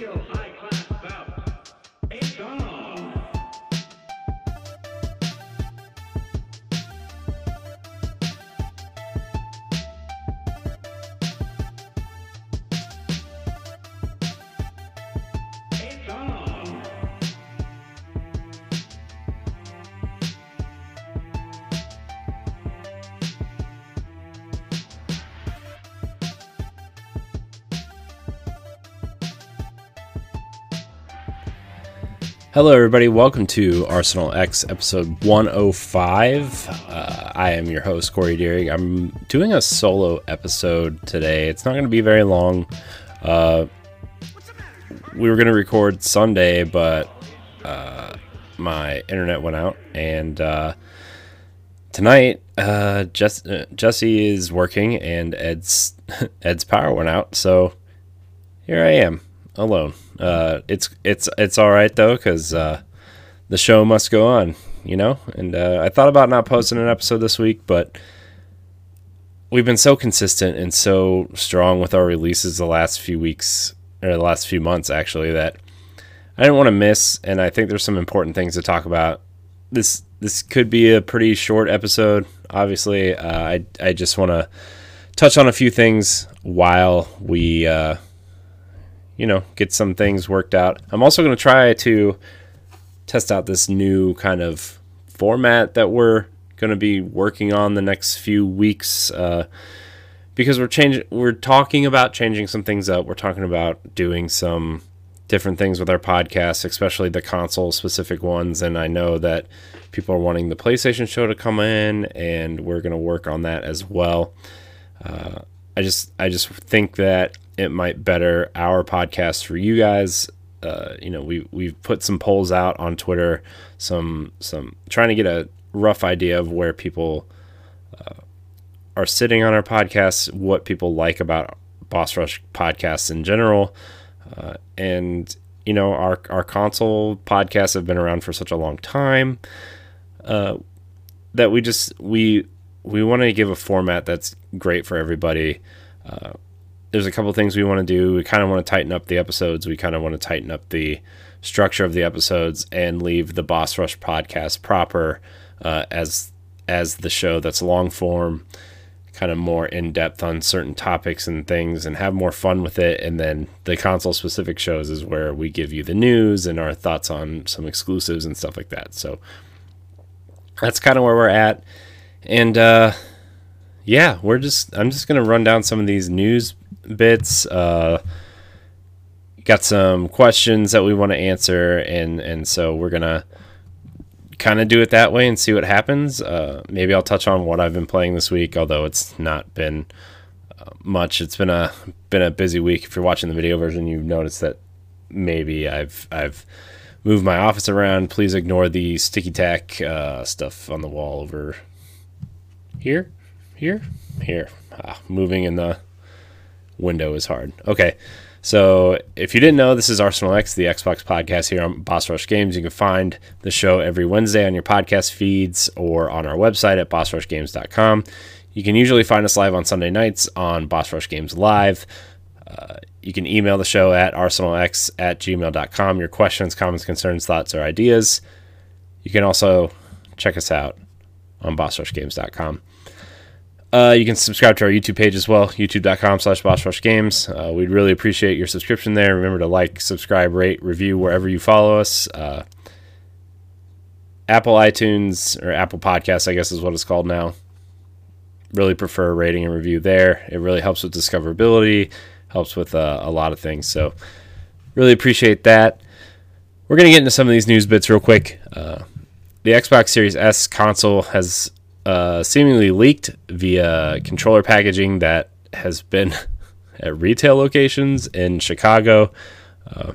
real Hello, everybody. Welcome to Arsenal X episode 105. Uh, I am your host, Corey Deering. I'm doing a solo episode today. It's not going to be very long. Uh, we were going to record Sunday, but uh, my internet went out. And uh, tonight, uh, Jess- uh, Jesse is working, and Ed's, Ed's power went out. So here I am alone. Uh, it's it's it's all right though, because uh, the show must go on, you know. And uh, I thought about not posting an episode this week, but we've been so consistent and so strong with our releases the last few weeks or the last few months, actually, that I didn't want to miss. And I think there's some important things to talk about. This this could be a pretty short episode. Obviously, uh, I I just want to touch on a few things while we. You know, get some things worked out. I'm also going to try to test out this new kind of format that we're going to be working on the next few weeks uh, because we're changing. We're talking about changing some things up. We're talking about doing some different things with our podcast, especially the console specific ones. And I know that people are wanting the PlayStation show to come in, and we're going to work on that as well. Uh, I just I just think that it might better our podcast for you guys. Uh, you know, we we've put some polls out on Twitter, some some trying to get a rough idea of where people uh, are sitting on our podcasts, what people like about Boss Rush podcasts in general, uh, and you know, our our console podcasts have been around for such a long time uh, that we just we we want to give a format that's great for everybody. Uh, there's a couple things we want to do. We kind of want to tighten up the episodes. We kind of want to tighten up the structure of the episodes and leave the Boss Rush podcast proper uh, as as the show that's long form, kind of more in depth on certain topics and things, and have more fun with it. And then the console specific shows is where we give you the news and our thoughts on some exclusives and stuff like that. So that's kind of where we're at. And uh, yeah, we're just I'm just gonna run down some of these news bits. Uh, got some questions that we want to answer, and and so we're gonna kind of do it that way and see what happens. Uh, maybe I'll touch on what I've been playing this week, although it's not been uh, much. It's been a been a busy week. If you're watching the video version, you've noticed that maybe I've I've moved my office around. Please ignore the sticky tack uh, stuff on the wall over here, here, here. Ah, moving in the window is hard. Okay. So, if you didn't know, this is Arsenal X, the Xbox podcast here on Boss Rush Games. You can find the show every Wednesday on your podcast feeds or on our website at bossrushgames.com. You can usually find us live on Sunday nights on Boss Rush Games Live. Uh, you can email the show at arsenalx at gmail.com. Your questions, comments, concerns, thoughts, or ideas. You can also check us out on bossrushgames.com. Uh, you can subscribe to our YouTube page as well, youtube.com slash bossrushgames. Uh, we'd really appreciate your subscription there. Remember to like, subscribe, rate, review wherever you follow us. Uh, Apple iTunes or Apple Podcasts, I guess is what it's called now. Really prefer rating and review there. It really helps with discoverability, helps with uh, a lot of things. So, really appreciate that. We're going to get into some of these news bits real quick. Uh, the Xbox Series S console has uh, seemingly leaked via controller packaging that has been at retail locations in Chicago. Uh,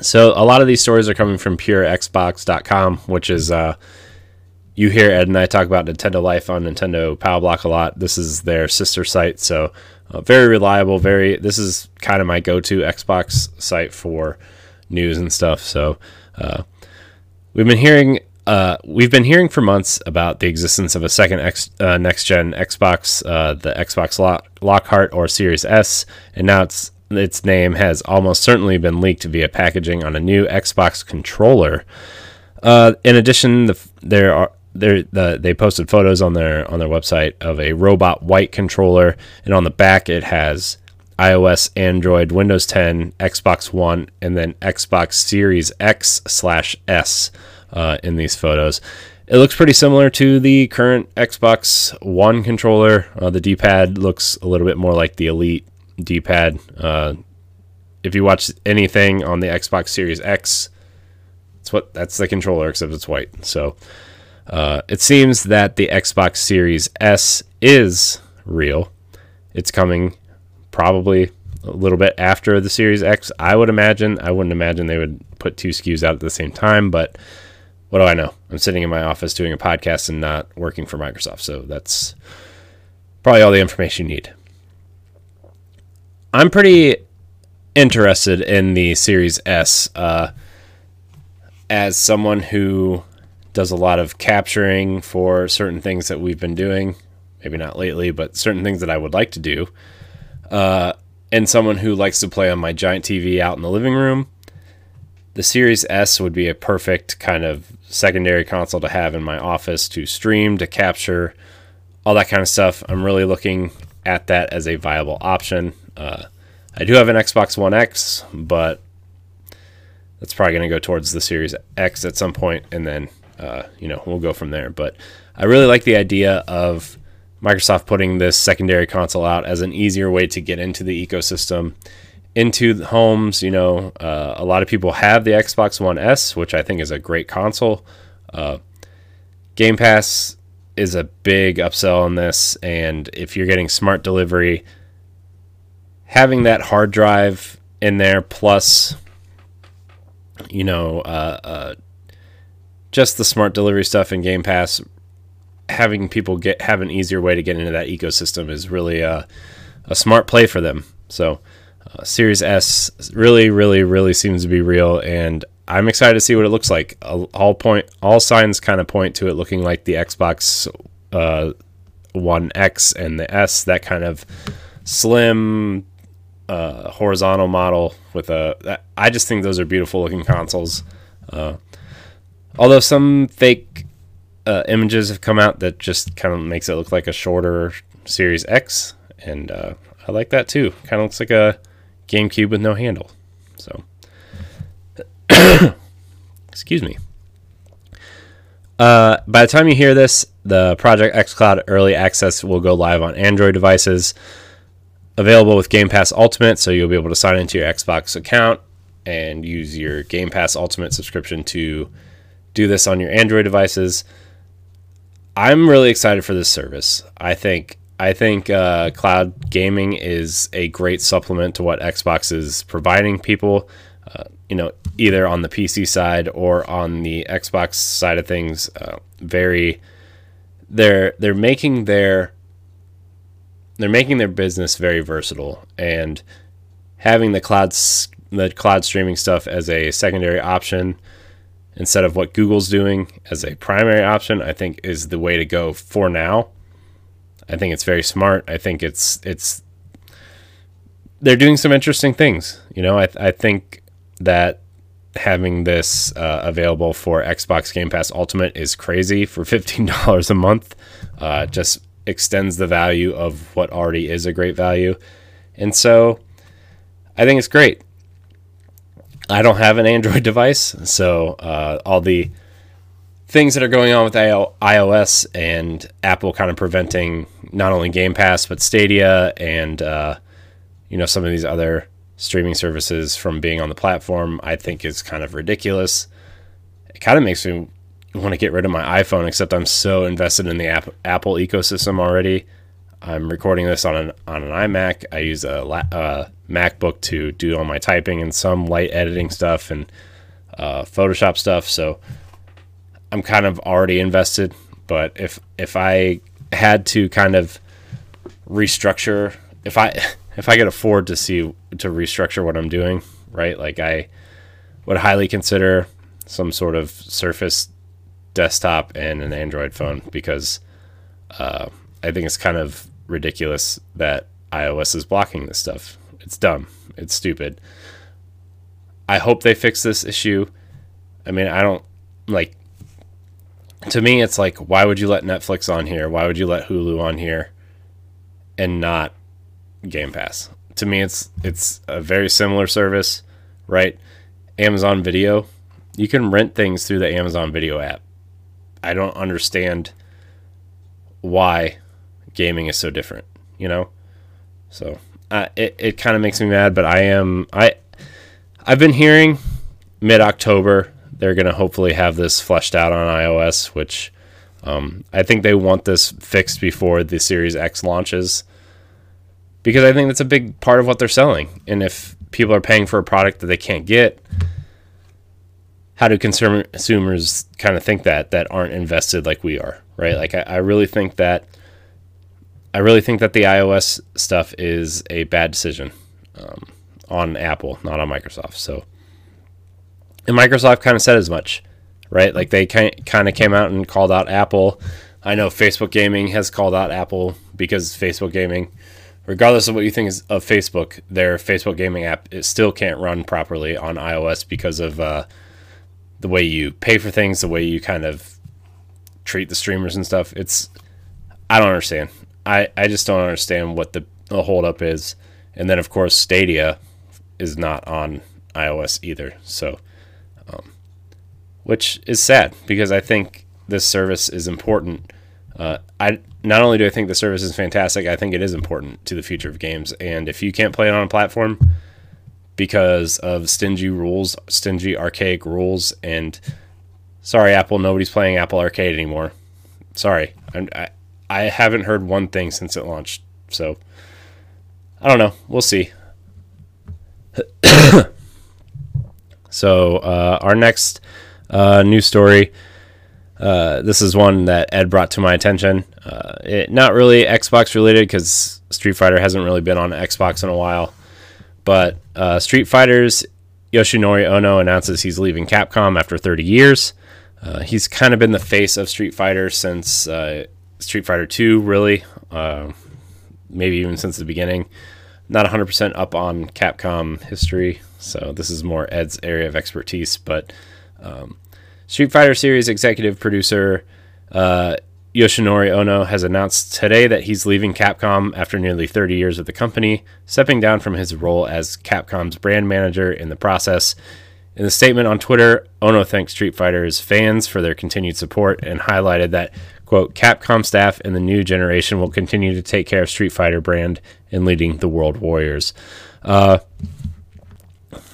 so a lot of these stories are coming from PureXbox.com, which is uh, you hear Ed and I talk about Nintendo Life on Nintendo Power Block a lot. This is their sister site, so uh, very reliable. Very. This is kind of my go-to Xbox site for news and stuff. So uh, we've been hearing uh, we've been hearing for months about the existence of a second uh, next gen Xbox, uh, the Xbox Lock, Lockhart or Series S, and now it's its name has almost certainly been leaked via packaging on a new Xbox controller. Uh, in addition, the, there are there the, they posted photos on their on their website of a robot white controller, and on the back it has iOS, Android, Windows 10, Xbox One, and then Xbox Series X slash S uh, in these photos. It looks pretty similar to the current Xbox One controller. Uh, the D-pad looks a little bit more like the Elite D-pad. Uh, if you watch anything on the Xbox Series X, it's what that's the controller except it's white. So uh, it seems that the Xbox Series S is real. It's coming probably a little bit after the Series X. I would imagine. I wouldn't imagine they would put two SKUs out at the same time, but what do I know? I'm sitting in my office doing a podcast and not working for Microsoft. So that's probably all the information you need. I'm pretty interested in the Series S uh, as someone who does a lot of capturing for certain things that we've been doing. Maybe not lately, but certain things that I would like to do. Uh, and someone who likes to play on my giant TV out in the living room the Series S would be a perfect kind of secondary console to have in my office to stream, to capture, all that kind of stuff. I'm really looking at that as a viable option. Uh, I do have an Xbox One X, but that's probably going to go towards the Series X at some point, and then uh, you know we'll go from there. But I really like the idea of Microsoft putting this secondary console out as an easier way to get into the ecosystem into homes. You know, uh, a lot of people have the Xbox One S, which I think is a great console. Uh, Game Pass is a big upsell on this, and if you're getting smart delivery, having that hard drive in there plus, you know, uh, uh just the smart delivery stuff in Game Pass, having people get have an easier way to get into that ecosystem is really a, a smart play for them. So uh, Series S really, really, really seems to be real, and I'm excited to see what it looks like. All point, all signs kind of point to it looking like the Xbox uh, One X and the S, that kind of slim uh, horizontal model with a. I just think those are beautiful looking consoles. Uh, although some fake uh, images have come out that just kind of makes it look like a shorter Series X, and I like that too. Kind of looks like a GameCube with no handle. So, excuse me. Uh, by the time you hear this, the Project xCloud early access will go live on Android devices. Available with Game Pass Ultimate, so you'll be able to sign into your Xbox account and use your Game Pass Ultimate subscription to do this on your Android devices. I'm really excited for this service. I think I think uh, cloud gaming is a great supplement to what Xbox is providing people. Uh, you know, either on the PC side or on the Xbox side of things. Uh, very, they're they're making their they're making their business very versatile and having the cloud the cloud streaming stuff as a secondary option instead of what Google's doing as a primary option, I think is the way to go for now. I think it's very smart. I think it's it's they're doing some interesting things. You know, I I think that having this uh, available for Xbox Game Pass Ultimate is crazy for fifteen dollars a month. Uh, just extends the value of what already is a great value, and so I think it's great. I don't have an Android device, so uh, all the things that are going on with iOS and Apple kind of preventing not only Game Pass but Stadia and uh, you know some of these other streaming services from being on the platform, I think is kind of ridiculous. It kind of makes me want to get rid of my iPhone, except I'm so invested in the app, Apple ecosystem already. I'm recording this on an on an iMac. I use a uh, MacBook to do all my typing and some light editing stuff and uh, Photoshop stuff. So I'm kind of already invested, but if if I had to kind of restructure, if I if I could afford to see to restructure what I'm doing, right? Like I would highly consider some sort of Surface desktop and an Android phone because uh, I think it's kind of ridiculous that iOS is blocking this stuff. It's dumb. It's stupid. I hope they fix this issue. I mean, I don't like to me it's like why would you let Netflix on here? Why would you let Hulu on here and not Game Pass? To me it's it's a very similar service, right? Amazon Video, you can rent things through the Amazon Video app. I don't understand why gaming is so different, you know? So, uh, it it kind of makes me mad, but I am I I've been hearing mid October they're going to hopefully have this fleshed out on iOS, which um, I think they want this fixed before the Series X launches because I think that's a big part of what they're selling. And if people are paying for a product that they can't get, how do consumers kind of think that that aren't invested like we are, right? Like I, I really think that I really think that the iOS stuff is a bad decision um, on Apple, not on Microsoft. So and Microsoft kind of said as much, right? Like they kind of came out and called out Apple. I know Facebook Gaming has called out Apple because Facebook Gaming, regardless of what you think of Facebook, their Facebook Gaming app it still can't run properly on iOS because of uh, the way you pay for things, the way you kind of treat the streamers and stuff. It's I don't understand. I I just don't understand what the the holdup is. And then of course Stadia is not on iOS either. So which is sad because I think this service is important. Uh, I not only do I think the service is fantastic, I think it is important to the future of games. And if you can't play it on a platform because of stingy rules, stingy archaic rules, and sorry, Apple, nobody's playing Apple Arcade anymore. Sorry, I'm, I I haven't heard one thing since it launched, so I don't know. We'll see. So uh, our next uh, news story. Uh, this is one that Ed brought to my attention. Uh, it, not really Xbox related because Street Fighter hasn't really been on Xbox in a while. But uh, Street Fighter's Yoshinori Ono announces he's leaving Capcom after 30 years. Uh, he's kind of been the face of Street Fighter since Street Fighter 2, really. maybe even since the beginning. Not 100% up on Capcom history so this is more Ed's area of expertise. But um, Street Fighter series executive producer uh, Yoshinori Ono has announced today that he's leaving Capcom after nearly 30 years with the company, stepping down from his role as Capcom's brand manager in the process. In the statement on Twitter, Ono thanked Street Fighter's fans for their continued support and highlighted that, quote, Capcom staff and the new generation will continue to take care of Street Fighter brand and leading the World Warriors. Uh,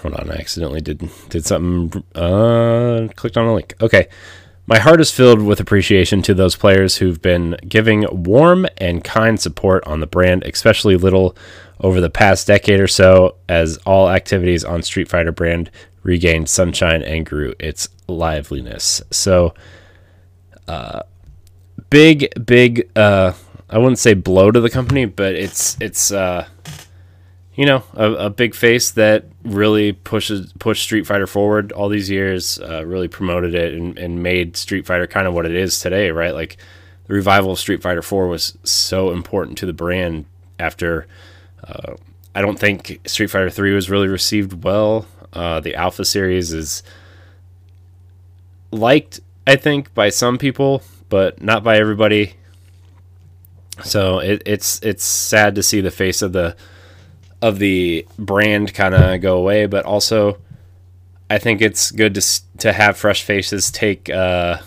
Hold on, I accidentally did did something. Uh, clicked on a link. Okay. My heart is filled with appreciation to those players who've been giving warm and kind support on the brand, especially Little, over the past decade or so, as all activities on Street Fighter brand regained sunshine and grew its liveliness. So, uh, big, big. Uh, I wouldn't say blow to the company, but it's it's uh, you know, a, a, big face that really pushes pushed Street Fighter forward all these years, uh, really promoted it and, and made Street Fighter kind of what it is today, right? Like the revival of Street Fighter 4 was so important to the brand after uh, I don't think Street Fighter 3 was really received well. Uh, the Alpha series is liked, I think, by some people, but not by everybody. So it, it's it's sad to see the face of the of the brand kind of go away, but also I think it's good to to have fresh faces take uh,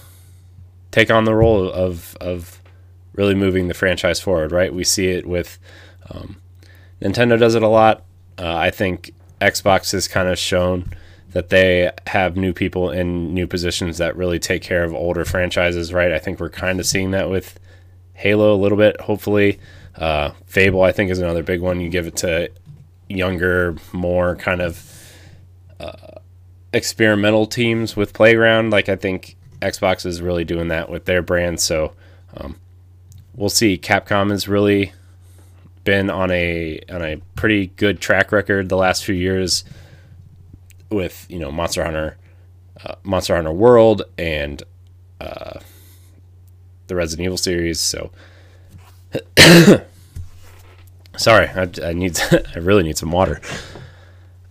take on the role of of really moving the franchise forward. Right, we see it with um, Nintendo does it a lot. Uh, I think Xbox has kind of shown that they have new people in new positions that really take care of older franchises. Right, I think we're kind of seeing that with Halo a little bit. Hopefully, uh, Fable I think is another big one. You give it to younger, more kind of uh, experimental teams with Playground. Like I think Xbox is really doing that with their brand. So um, we'll see. Capcom has really been on a on a pretty good track record the last few years with you know Monster Hunter, uh, Monster Hunter World, and uh, the Resident Evil series. So Sorry, I, I need I really need some water.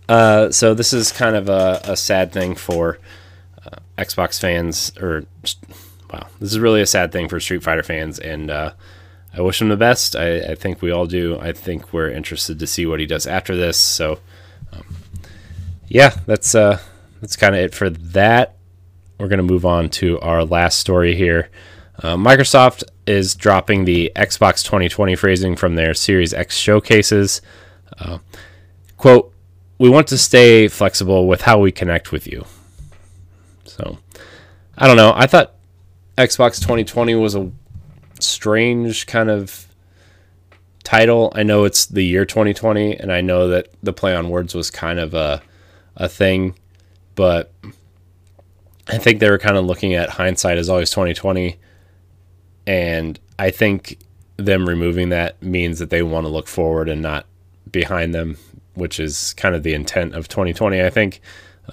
Uh, so this is kind of a, a sad thing for uh, Xbox fans, or wow, this is really a sad thing for Street Fighter fans, and uh, I wish him the best. I, I, think we all do. I think we're interested to see what he does after this. So, um, yeah, that's uh, that's kind of it for that. We're gonna move on to our last story here. Uh, Microsoft is dropping the Xbox 2020 phrasing from their Series X showcases. Uh, quote, we want to stay flexible with how we connect with you. So, I don't know. I thought Xbox 2020 was a strange kind of title. I know it's the year 2020, and I know that the play on words was kind of a, a thing, but I think they were kind of looking at hindsight as always 2020 and I think them removing that means that they want to look forward and not behind them, which is kind of the intent of 2020. I think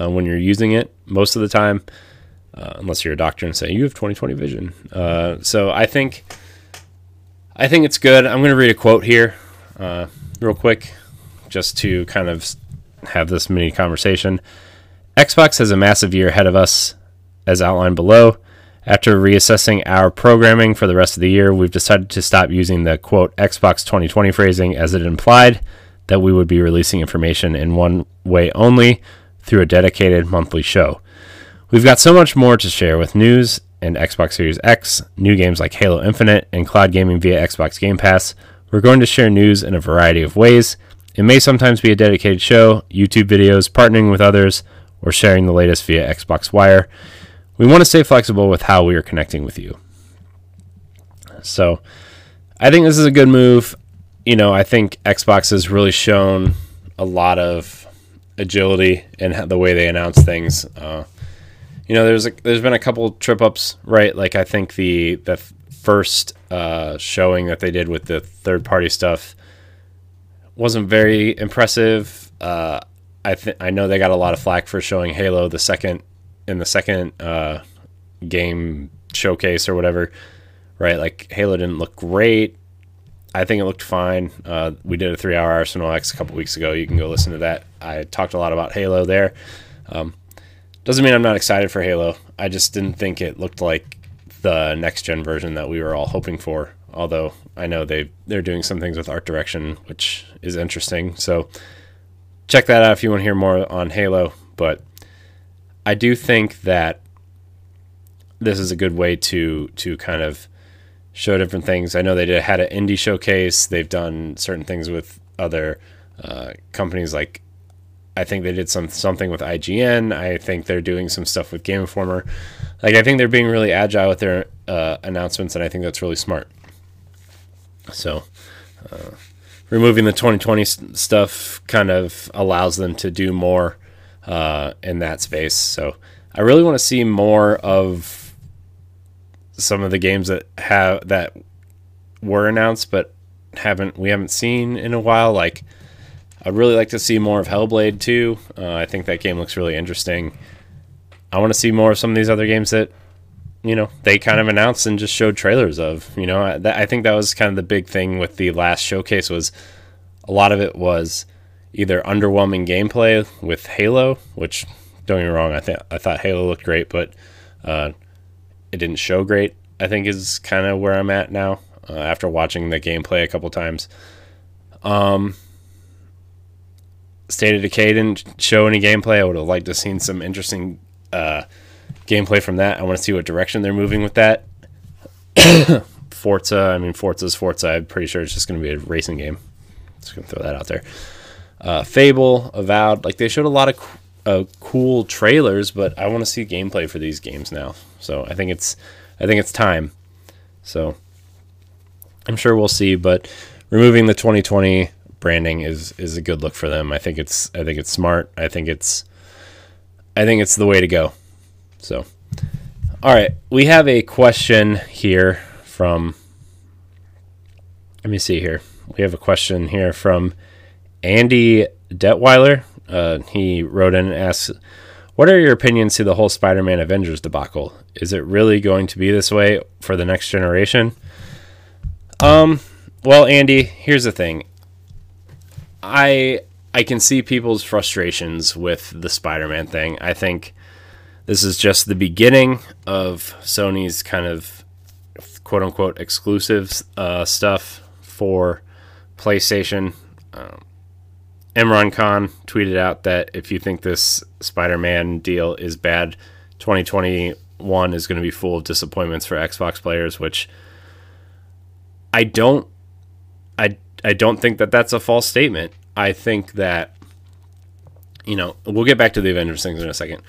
uh, when you're using it most of the time, uh, unless you're a doctor and say you have 2020 vision. Uh, so I think I think it's good. I'm going to read a quote here, uh, real quick, just to kind of have this mini conversation. Xbox has a massive year ahead of us, as outlined below. After reassessing our programming for the rest of the year, we've decided to stop using the quote Xbox 2020 phrasing as it implied that we would be releasing information in one way only through a dedicated monthly show. We've got so much more to share with news and Xbox Series X, new games like Halo Infinite, and cloud gaming via Xbox Game Pass. We're going to share news in a variety of ways. It may sometimes be a dedicated show, YouTube videos, partnering with others, or sharing the latest via Xbox Wire we want to stay flexible with how we are connecting with you. So I think this is a good move. You know, I think Xbox has really shown a lot of agility in the way they announce things. Uh, you know, there's a, there's been a couple trip ups, right? Like I think the the first uh, showing that they did with the third party stuff wasn't very impressive. Uh, I th- I know they got a lot of flack for showing Halo the second in the second uh, game showcase or whatever, right? Like Halo didn't look great. I think it looked fine. Uh, we did a three-hour Arsenal X a couple weeks ago. You can go listen to that. I talked a lot about Halo there. Um, doesn't mean I'm not excited for Halo. I just didn't think it looked like the next gen version that we were all hoping for. Although I know they they're doing some things with art direction, which is interesting. So check that out if you want to hear more on Halo. But I do think that this is a good way to to kind of show different things. I know they did, had an indie showcase. They've done certain things with other uh, companies, like I think they did some something with IGN. I think they're doing some stuff with Game Informer. Like I think they're being really agile with their uh, announcements, and I think that's really smart. So. Uh, removing the 2020 stuff kind of allows them to do more uh, in that space. So I really want to see more of some of the games that have that were announced but haven't we haven't seen in a while. Like I'd really like to see more of Hellblade 2. Uh, I think that game looks really interesting. I want to see more of some of these other games that you know they kind of announced and just showed trailers of. You know, I, that, I think that was kind of the big thing with the last showcase was a lot of it was either underwhelming gameplay with Halo, which don't get me wrong, I think I thought Halo looked great, but uh, it didn't show great. I think is kind of where I'm at now uh, after watching the gameplay a couple times. Um, State of Decay didn't show any gameplay. I would have liked to have seen some interesting uh, gameplay from that. I want to see what direction they're moving with that. Forza, I mean Forza's Forza. I'm pretty sure it's just going to be a racing game. Just going to throw that out there uh, Fable, Avowed. Like they showed a lot of uh, cool trailers, but I want to see gameplay for these games now. So I think it's I think it's time. So I'm sure we'll see, but removing the 2020 branding is is a good look for them. I think it's I think it's smart. I think it's I think it's the way to go. So all right, we have a question here from let me see here. We have a question here from Andy Detweiler. Uh, he wrote in and asked, What are your opinions to the whole Spider Man Avengers debacle? Is it really going to be this way for the next generation? Um, well, Andy, here's the thing. I I can see people's frustrations with the Spider-Man thing. I think this is just the beginning of Sony's kind of quote unquote exclusive uh, stuff for PlayStation. Um, Imran Khan tweeted out that if you think this Spider Man deal is bad, 2021 is going to be full of disappointments for Xbox players, which I don't. I, I don't think that that's a false statement. I think that, you know, we'll get back to the Avengers things in a second,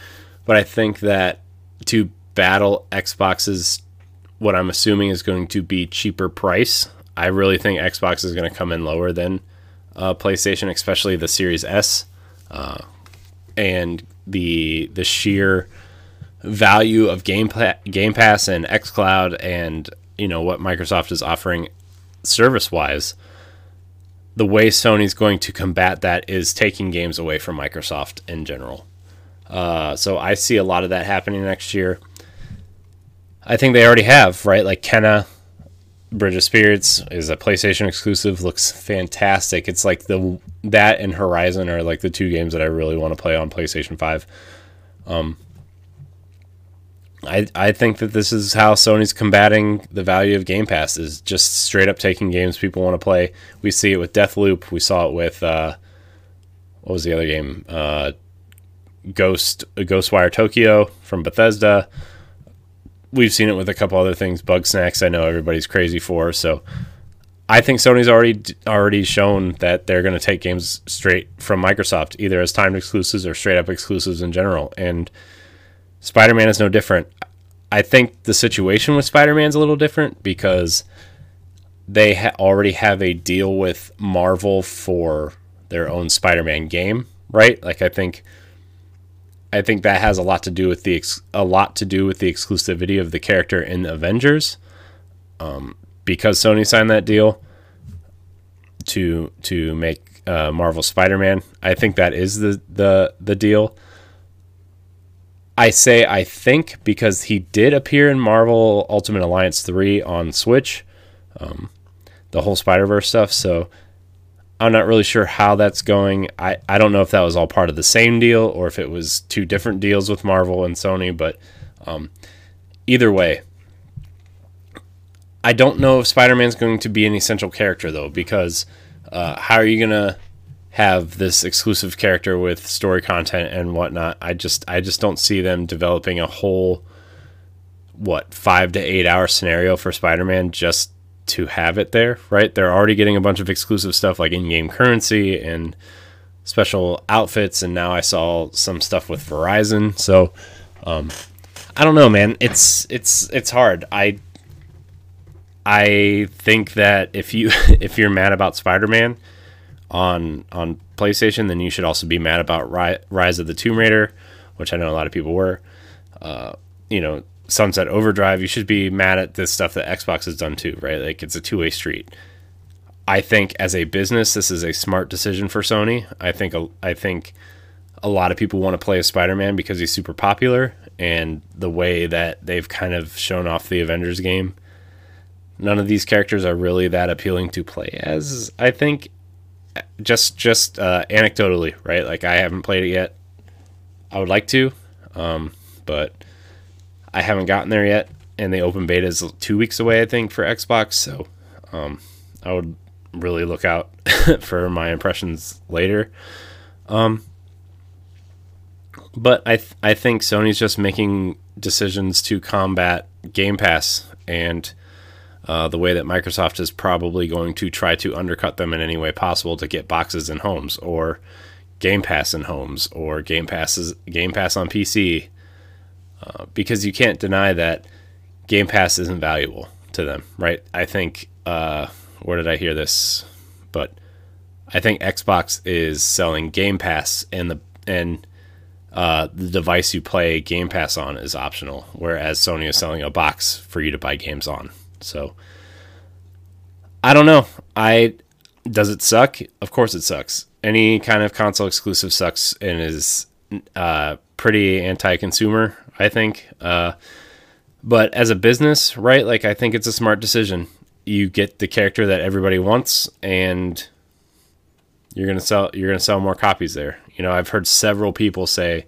but I think that to battle Xbox's, what I'm assuming is going to be cheaper price, I really think Xbox is going to come in lower than uh, PlayStation, especially the Series S, uh, and the the sheer value of Game pa- Game Pass and XCloud, and you know what Microsoft is offering service wise. The way Sony's going to combat that is taking games away from Microsoft in general. Uh, so I see a lot of that happening next year. I think they already have, right? Like Kena Bridge of Spirits is a PlayStation exclusive. Looks fantastic. It's like the that and Horizon are like the two games that I really want to play on PlayStation Five. Um, I I think that this is how Sony's combating the value of Game Pass is just straight up taking games people want to play. We see it with Deathloop. We saw it with uh, what was the other game? Uh, Ghost Ghostwire Tokyo from Bethesda we've seen it with a couple other things. Bugsnax, I know everybody's crazy for. So I think Sony's already already shown that they're going to take games straight from Microsoft, either as timed exclusives or straight up exclusives in general. And Spider Man is no different. I think the situation with Spider Man's a little different because they ha- already have a deal with Marvel for their own Spider Man game, right? Like I think I think that has a lot to do with the ex- a lot to do with the exclusivity of the character in Avengers, um, because Sony signed that deal to to make uh, Marvel Spider-Man. I think that is the the the deal. I say I think because he did appear in Marvel Ultimate Alliance three on Switch, um, the whole Spider Verse stuff. So I'm not really sure how that's going. I, I don't know if that was all part of the same deal or if it was two different deals with Marvel and Sony, but um, either way, I don't know if Spider Man's going to be an essential character though, because uh, how are you gonna have this exclusive character with story content and whatnot? I just I just don't see them developing a whole what five to eight hour scenario for Spider Man just to have it there, right? They're already getting a bunch of exclusive stuff like in-game currency and special outfits, and now I saw some stuff with Verizon. So, um, I don't know, man. It's it's it's hard. I I think that if you if you're mad about Spider-Man on on PlayStation, then you should also be mad about Rise of the Tomb Raider, which I know a lot of people were. Uh, you know, Sunset Overdrive, you should be mad at this stuff that Xbox has done too, right? Like it's a two way street. I think as a business, this is a smart decision for Sony. I think I think a lot of people want to play a Spider-Man because he's super popular, and the way that they've kind of shown off the Avengers game, none of these characters are really that appealing to play as. I think, just just uh, anecdotally, right? Like I haven't played it yet. I would like to, um, but I haven't gotten there yet, and the open beta is two weeks away, I think, for Xbox. So um, I would really look out for my impressions later. Um, but I th- I think Sony's just making decisions to combat Game Pass and uh, the way that Microsoft is probably going to try to undercut them in any way possible to get boxes in homes or Game Pass in homes or Game Passes Game Pass on PC uh, because you can't deny that Game Pass isn't valuable to them, right? I think uh, where did I hear this? But I think Xbox is selling Game Pass, and the and uh, the device you play Game Pass on is optional, whereas Sony is selling a box for you to buy games on. So I don't know. I does it suck? Of course it sucks. Any kind of console exclusive sucks and is uh, pretty anti-consumer. I think. Uh, but as a business, right? Like I think it's a smart decision. You get the character that everybody wants, and you're gonna sell you're gonna sell more copies there. You know, I've heard several people say,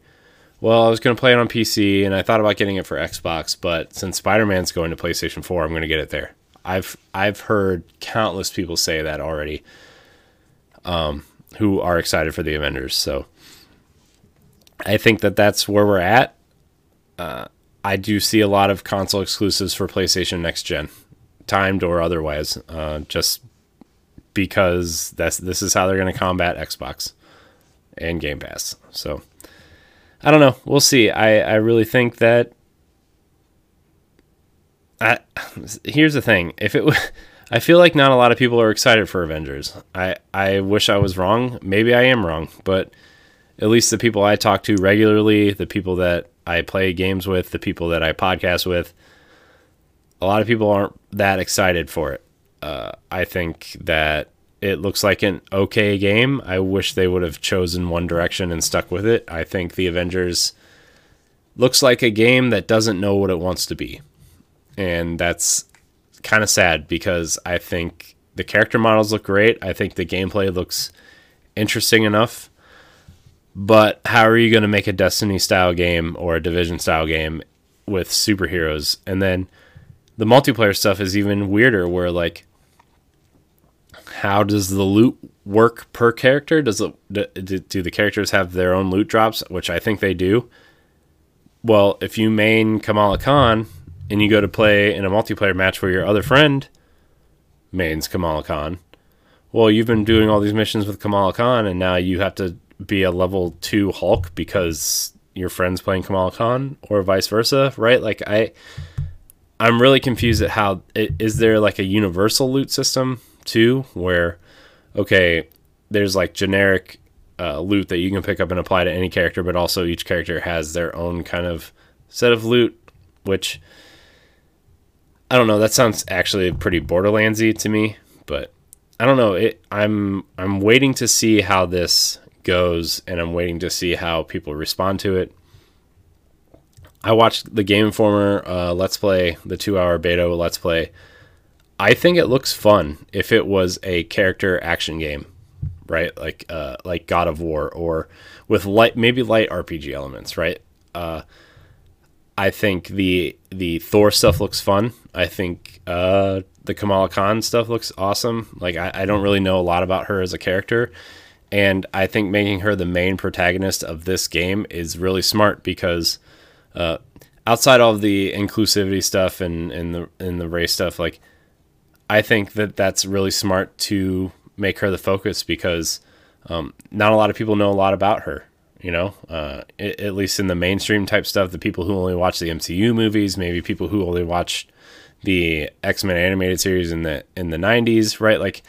"Well, I was gonna play it on PC, and I thought about getting it for Xbox, but since Spider Man's going to PlayStation 4, I'm gonna get it there." I've I've heard countless people say that already, um, who are excited for the Avengers. So I think that that's where we're at. Uh, I do see a lot of console exclusives for PlayStation next gen, timed or otherwise, uh, just because that's this is how they're going to combat Xbox and Game Pass. So I don't know. We'll see. I I really think that. I here's the thing. If it, was. I feel like not a lot of people are excited for Avengers. I I wish I was wrong. Maybe I am wrong, but at least the people I talk to regularly, the people that I play games with, the people that I podcast with, a lot of people aren't that excited for it. Uh, I think that it looks like an okay game. I wish they would have chosen one direction and stuck with it. I think the Avengers looks like a game that doesn't know what it wants to be. And that's kind of sad because I think the character models look great. I think the gameplay looks interesting enough. But how are you going to make a Destiny style game or a Division style game with superheroes? And then the multiplayer stuff is even weirder where like how does the loot work per character? Does it do, do the characters have their own loot drops, which I think they do? Well, if you main Kamala Khan and you go to play in a multiplayer match where your other friend mains Kamala Khan, well, you've been doing all these missions with Kamala Khan, and now you have to be a level two Hulk because your friend's playing Kamala Khan, or vice versa, right? Like I, I'm really confused at how is there like a universal loot system too, where okay, there's like generic uh, loot that you can pick up and apply to any character, but also each character has their own kind of set of loot, which I don't know. That sounds actually pretty Borderlandsy to me, but I don't know. It I'm I'm waiting to see how this goes, and I'm waiting to see how people respond to it. I watched the Game Informer uh, Let's Play, the two-hour beta Let's Play I think it looks fun if it was a character action game, right? Like uh, like God of War or with light maybe light RPG elements, right? Uh, I think the the Thor stuff looks fun. I think uh, the Kamala Khan stuff looks awesome. Like I, I don't really know a lot about her as a character, and I think making her the main protagonist of this game is really smart because uh, outside of the inclusivity stuff and, and the and the race stuff, like I think that that's really smart to make her the focus because um, not a lot of people know a lot about her. You know, uh, it, at least in the mainstream type stuff, the people who only watch the MCU movies, maybe people who only watch the X Men animated series in the in the '90s, right? Like,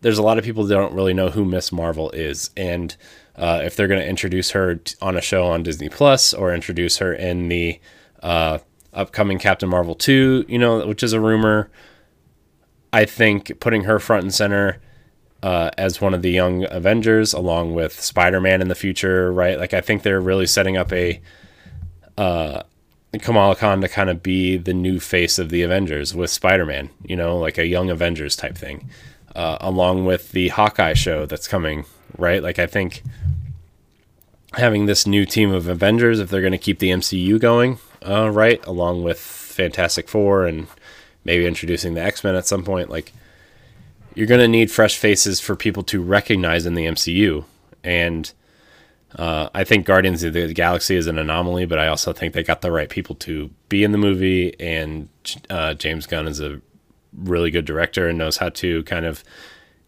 there's a lot of people that don't really know who Miss Marvel is, and uh, if they're going to introduce her t- on a show on Disney Plus or introduce her in the uh, upcoming Captain Marvel 2, you know, which is a rumor, I think putting her front and center uh, as one of the young Avengers, along with Spider Man in the future, right? Like I think they're really setting up a uh, Kamala Khan to kind of be the new face of the Avengers with Spider Man, you know, like a young Avengers type thing, uh, along with the Hawkeye show that's coming, right? Like I think having this new team of Avengers, if they're going to keep the MCU going, uh, right, along with Fantastic Four and maybe introducing the X Men at some point. Like, you're going to need fresh faces for people to recognize in the MCU. And uh, I think Guardians of the Galaxy is an anomaly, but I also think they got the right people to be in the movie. And uh, James Gunn is a really good director and knows how to kind of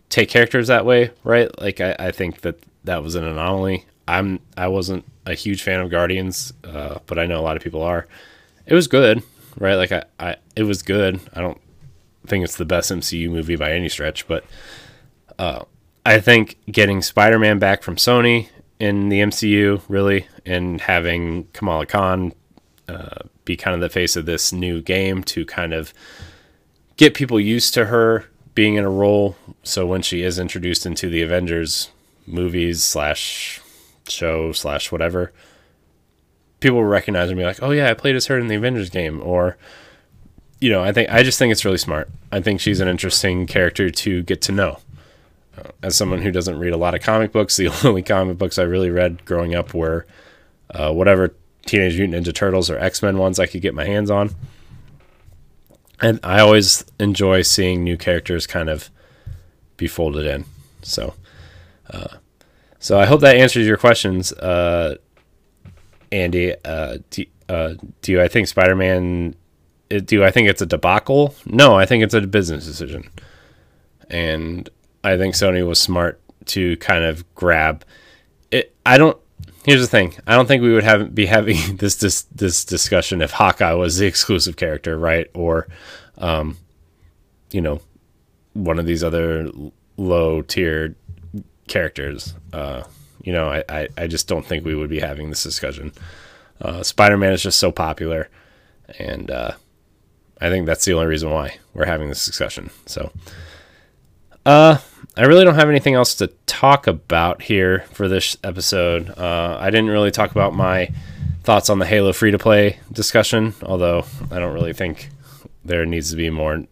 take characters that way, right? Like, I, I think that that was an anomaly. I'm I wasn't a huge fan of Guardians, uh, but I know a lot of people are. It was good right? Like I, I, it was good. I don't think it's the best MCU movie by any stretch, but uh, I think getting Spider-Man back from Sony in the MCU really, and having Kamala Khan uh, be kind of the face of this new game to kind of get people used to her being in a role. So when she is introduced into the Avengers movies slash show slash whatever, people will recognize her and be like, "Oh yeah, I played as her in the Avengers game," or you know, I think I just think it's really smart. I think she's an interesting character to get to know. Uh, as someone who doesn't read a lot of comic books, the only comic books I really read growing up were uh, whatever Teenage Mutant Ninja Turtles or X Men ones I could get my hands on. And I always enjoy seeing new characters kind of be folded in. So, uh, so I hope that answers your questions, uh, Andy. Uh, do, uh, do I think Spider Man? Do I think it's a debacle? No, I think it's a business decision, and I think Sony was smart to kind of grab it. I don't. Here's the thing. I don't think we would have be having this this this discussion if Hawkeye was the exclusive character, right? Or, um, you know, one of these other low tier characters. Uh, you know, I, I, I just don't think we would be having this discussion. Uh, Spider Man is just so popular, and uh, I think that's the only reason why we're having this discussion. So, uh, I really don't have anything else to talk about here for this episode. Uh, I didn't really talk about my thoughts on the Halo free to play discussion, although I don't really think there needs to be more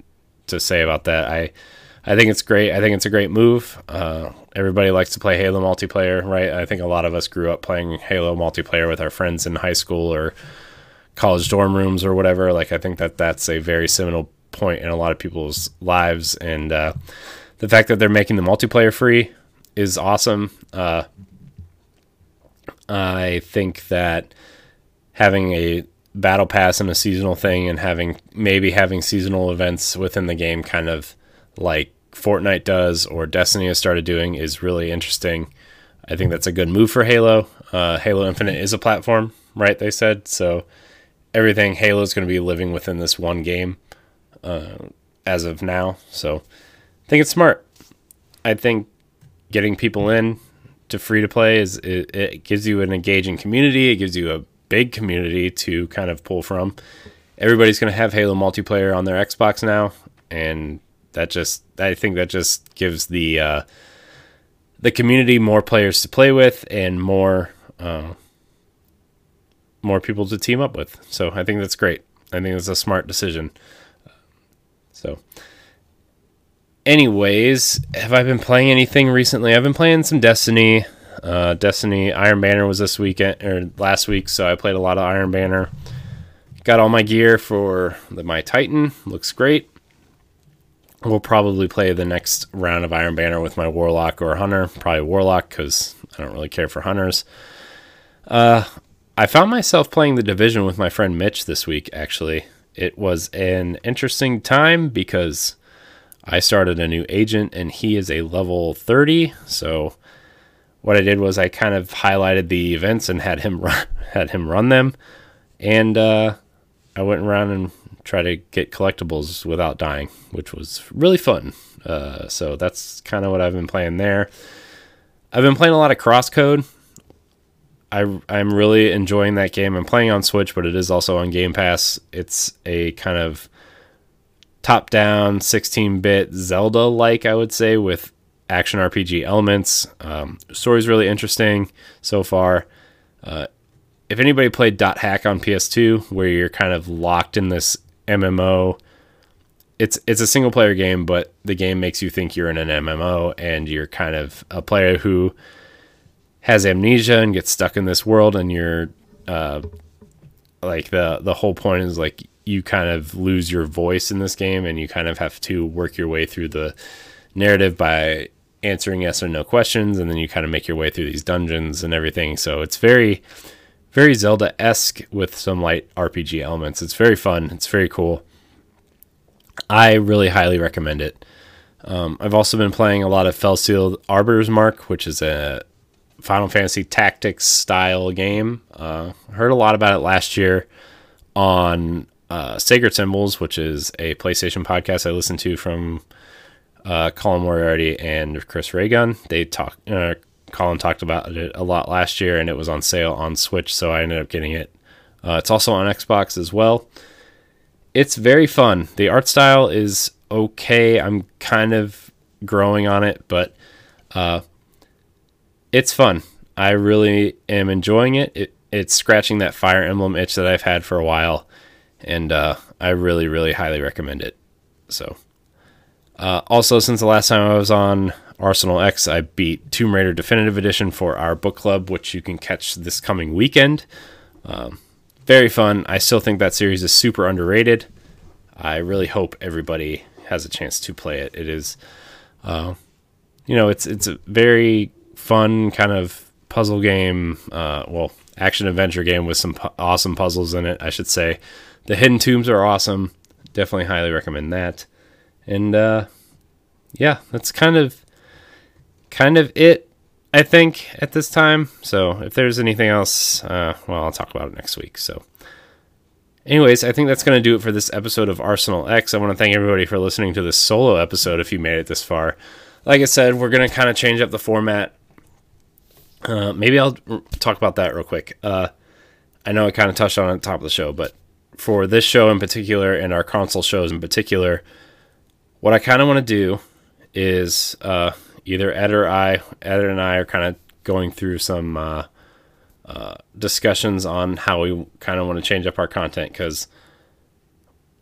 to say about that. I I think it's great. I think it's a great move. Uh, everybody likes to play Halo multiplayer, right? I think a lot of us grew up playing Halo multiplayer with our friends in high school or college dorm rooms or whatever. Like, I think that that's a very seminal point in a lot of people's lives. And uh, the fact that they're making the multiplayer free is awesome. Uh, I think that having a battle pass and a seasonal thing and having maybe having seasonal events within the game kind of like Fortnite does or Destiny has started doing is really interesting. I think that's a good move for Halo. Uh, Halo Infinite is a platform, right? They said so. Everything Halo is going to be living within this one game uh, as of now. So I think it's smart. I think getting people in to free to play is it, it gives you an engaging community. It gives you a big community to kind of pull from. Everybody's going to have Halo multiplayer on their Xbox now, and that just I think that just gives the uh, the community more players to play with and more uh, more people to team up with. So I think that's great. I think it's a smart decision. So, anyways, have I been playing anything recently? I've been playing some Destiny. Uh, Destiny Iron Banner was this weekend or last week, so I played a lot of Iron Banner. Got all my gear for the, my Titan. Looks great. We'll probably play the next round of Iron Banner with my Warlock or Hunter. Probably Warlock because I don't really care for Hunters. Uh, I found myself playing the Division with my friend Mitch this week, actually. It was an interesting time because I started a new agent and he is a level 30. So what I did was I kind of highlighted the events and had him run, had him run them. And uh, I went around and tried to get collectibles without dying, which was really fun. Uh, so that's kind of what I've been playing there. I've been playing a lot of Crosscode. I I'm really enjoying that game. I'm playing on Switch, but it is also on Game Pass. It's a kind of top-down 16-bit Zelda-like, I would say, with action RPG elements. Um, story's really interesting so far. Uh, if anybody played Dot Hack on PS2, where you're kind of locked in this MMO. It's it's a single player game, but the game makes you think you're in an MMO and you're kind of a player who has amnesia and gets stuck in this world and you're uh, like the the whole point is like you kind of lose your voice in this game and you kind of have to work your way through the narrative by answering yes or no questions and then you kind of make your way through these dungeons and everything so it's very very Zelda esque with some light RPG elements. It's very fun. It's very cool. I really highly recommend it. Um, I've also been playing a lot of Fell Seal Arbiter's Mark, which is a Final Fantasy Tactics style game. Uh, heard a lot about it last year on uh, Sacred Symbols, which is a PlayStation podcast I listened to from uh, Colin Moriarty and Chris Ray Gun. They talk, uh, Colin talked about it a lot last year, and it was on sale on Switch, so I ended up getting it. Uh, it's also on Xbox as well. It's very fun. The art style is okay. I'm kind of growing on it, but uh, it's fun. I really am enjoying it. it. It's scratching that Fire Emblem itch that I've had for a while, and uh, I really, really highly recommend it. So, uh, also, since the last time I was on Arsenal X, I beat Tomb Raider Definitive Edition for our book club, which you can catch this coming weekend. Um, very fun. I still think that series is super underrated. I really hope everybody has a chance to play it. It is, uh, you know, it's it's a very fun kind of puzzle game. Uh, well, action adventure game with some pu- awesome puzzles in it. I should say, the hidden tombs are awesome. Definitely highly recommend that. And uh, yeah, that's kind of kind of it. I think at this time. So if there's anything else, uh, well, I'll talk about it next week. So. Anyways, I think that's going to do it for this episode of Arsenal X. I want to thank everybody for listening to this solo episode if you made it this far. Like I said, we're going to kind of change up the format. Uh, maybe I'll talk about that real quick. Uh, I know I kind of touched on it at the top of the show, but for this show in particular and our console shows in particular, what I kind of want to do is uh, either Ed or I, Ed and I are kind of going through some uh, uh, discussions on how we kind of want to change up our content because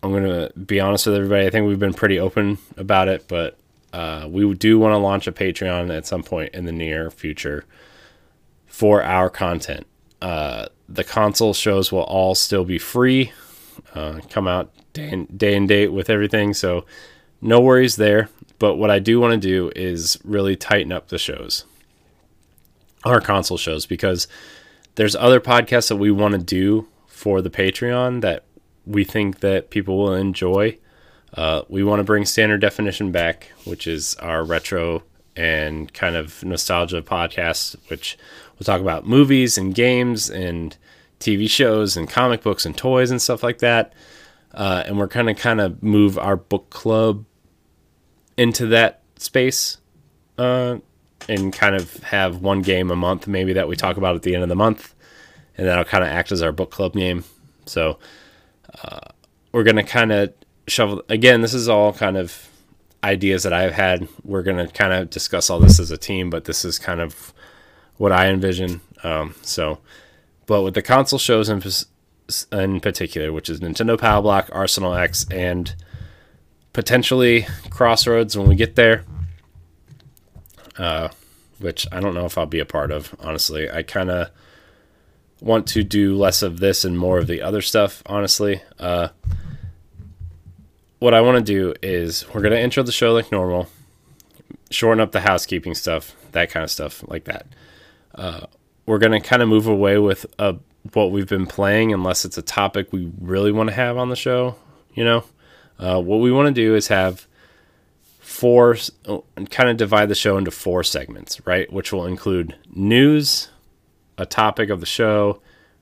I'm going to be honest with everybody. I think we've been pretty open about it, but uh, we do want to launch a Patreon at some point in the near future for our content. Uh, the console shows will all still be free, uh, come out day and, day and date with everything. So no worries there. But what I do want to do is really tighten up the shows, our console shows, because there's other podcasts that we want to do for the Patreon that we think that people will enjoy. Uh, we want to bring standard definition back, which is our retro and kind of nostalgia podcast, which we'll talk about movies and games and TV shows and comic books and toys and stuff like that. Uh, and we're kind of kind of move our book club into that space uh, and kind of have one game a month maybe that we talk about at the end of the month. And that'll kind of act as our book club game. So uh, we're going to kind of shovel again this is all kind of ideas that i've had. We're going to kind of discuss all this as a team but this is kind of what i envision. Um, so but with the console shows in, in particular which is nintendo power block arsenal x and potentially Crossroads when we get there. Uh, which I don't know if I'll be a part of, honestly. I kind of want to do less of this and more of the other stuff, honestly. Uh, what I want to do is we're going to intro the show like normal, shorten up the housekeeping stuff, that kind of stuff, like that. Uh, we're going to kind of move away with uh, what we've been playing unless it's a topic we really want to have on the show, you know? Uh, what we want to do is have four, kind of divide the show into four segments, right? Which will include news, a topic of the show,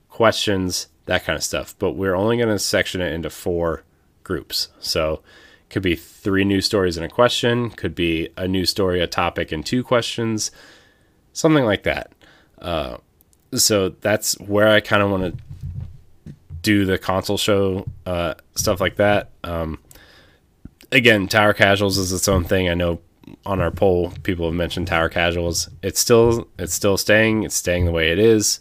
questions, that kind of stuff. But we're only going to section it into four groups. So it could be three news stories and a question, could be a news story, a topic, and two questions, something like that. Uh, so that's where I kind of want to do the console show uh, stuff like that. Um, again, Tower Casuals is its own thing. I know on our poll, people have mentioned Tower Casuals. It's still it's still staying. It's staying the way it is.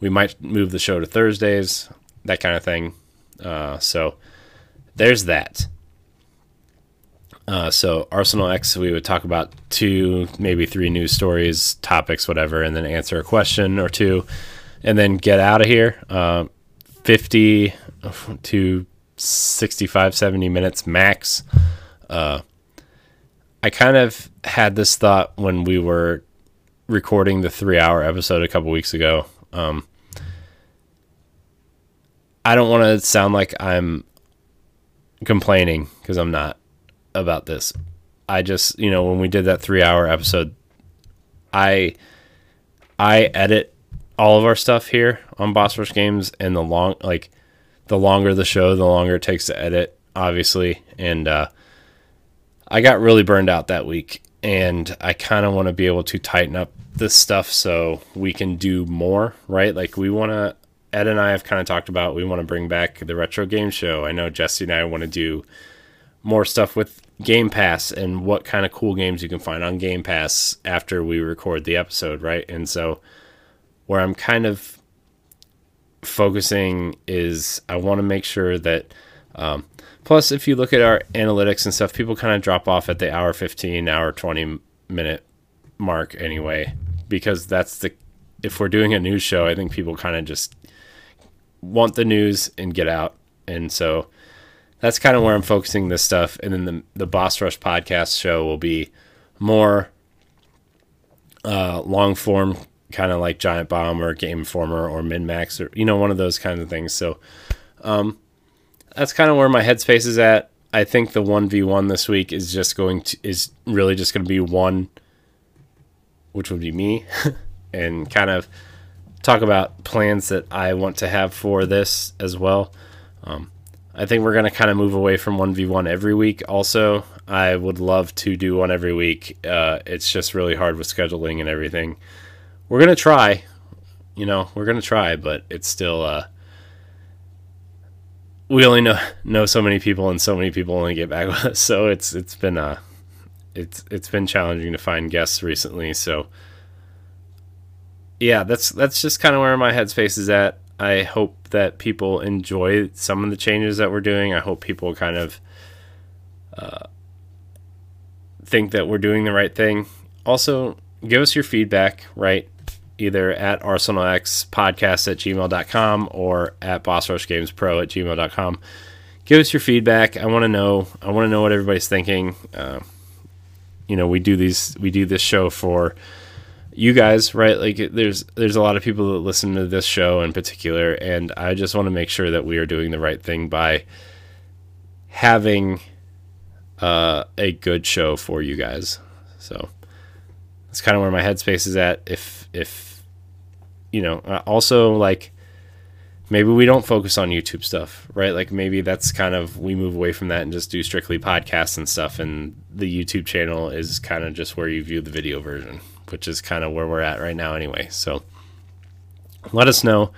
We might move the show to Thursdays, that kind of thing. Uh, so there's that. Uh, so Arsenal X, we would talk about two, maybe three news stories, topics, whatever, and then answer a question or two, and then get out of here. Uh, 50 to 65, 70 minutes max. Uh, I kind of had this thought when we were recording the three hour episode a couple weeks ago. Um, I don't want to sound like I'm complaining because I'm not about this. I just, you know, when we did that three hour episode, I I edit all of our stuff here on Boss Rush Games, and the long like the longer the show, the longer it takes to edit, obviously. And uh, I got really burned out that week, and I kind of want to be able to tighten up this stuff so we can do more, right? Like we want to. Ed and I have kind of talked about we want to bring back the retro game show. I know Jesse and I want to do more stuff with Game Pass and what kind of cool games you can find on Game Pass after we record the episode, right? And so where I'm kind of focusing is I want to make sure that. Um, plus, if you look at our analytics and stuff, people kind of drop off at the hour 15, hour 20 minute mark anyway, because that's the if we're doing a news show, I think people kind of just want the news and get out, and so that's kind of where I'm focusing this stuff. And then the the Boss Rush podcast show will be more uh, long form, kind of like Giant Bomb or Game Informer or MinnMax or you know one of those kinds of things. So um, that's kind of where my headspace is at. I think the one v one this week is just going to is really just going to be one, which would be me, and kind of talk about plans that I want to have for this as well. Um, I think we're going to kind of move away from 1v1 every week. Also, I would love to do one every week. Uh, it's just really hard with scheduling and everything. We're going to try, you know, we're going to try, but it's still, uh, we only know, know so many people and so many people only get back with us. So it's, it's been, uh, it's, it's been challenging to find guests recently. So yeah, that's, that's just kind of where my headspace is at. I hope that people enjoy some of the changes that we're doing. I hope people kind of uh, think that we're doing the right thing. Also, give us your feedback, right? Either at ArsenalX podcast at gmail.com or at Boss Rush Games Pro at gmail.com. Give us your feedback. I want to know. I want to know what everybody's thinking. Uh, you know, we do these. We do this show for you guys, right? Like there's there's a lot of people that listen to this show in particular, and I just want to make sure that we are doing the right thing by having uh, a good show for you guys. So that's kind of where my headspace is at. If if you know, uh, also like maybe we don't focus on YouTube stuff, right? Like maybe that's kind of we move away from that and just do strictly podcasts and stuff, and the YouTube channel is kind of just where you view the video version which is kind of where we're at right now anyway. So let us know.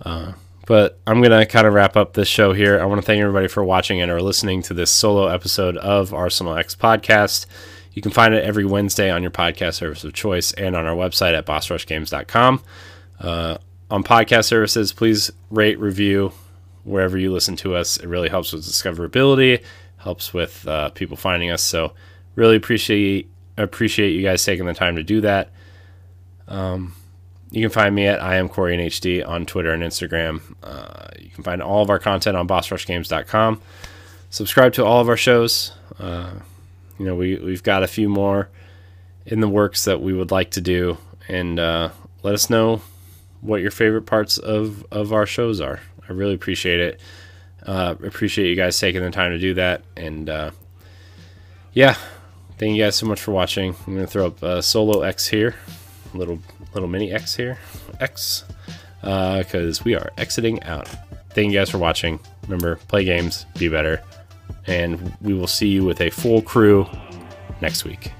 Uh, but I'm going to kind of wrap up this show here. I want to thank everybody for watching and or listening to this solo episode of Arsenal X Podcast. You can find it every Wednesday on your podcast service of choice and on our website at bossrushgames.com. Uh, on podcast services, please rate, review wherever you listen to us. It really helps with discoverability, helps with uh, people finding us. So, really appreciate appreciate you guys taking the time to do that. Um, you can find me at I am Corey and HD on Twitter and Instagram. Uh, you can find all of our content on bossrushgames.com. Subscribe to all of our shows. Uh, you know, we, we've got a few more in the works that we would like to do. And uh, let us know what your favorite parts of, of our shows are. I really appreciate it. Uh, appreciate you guys taking the time to do that. And uh, yeah, Thank you guys so much for watching. I'm going to throw up a solo X here. Little little mini X here. X. Because uh, we are exiting out. Thank you guys for watching. Remember, play games, be better. And we will see you with a full crew next week.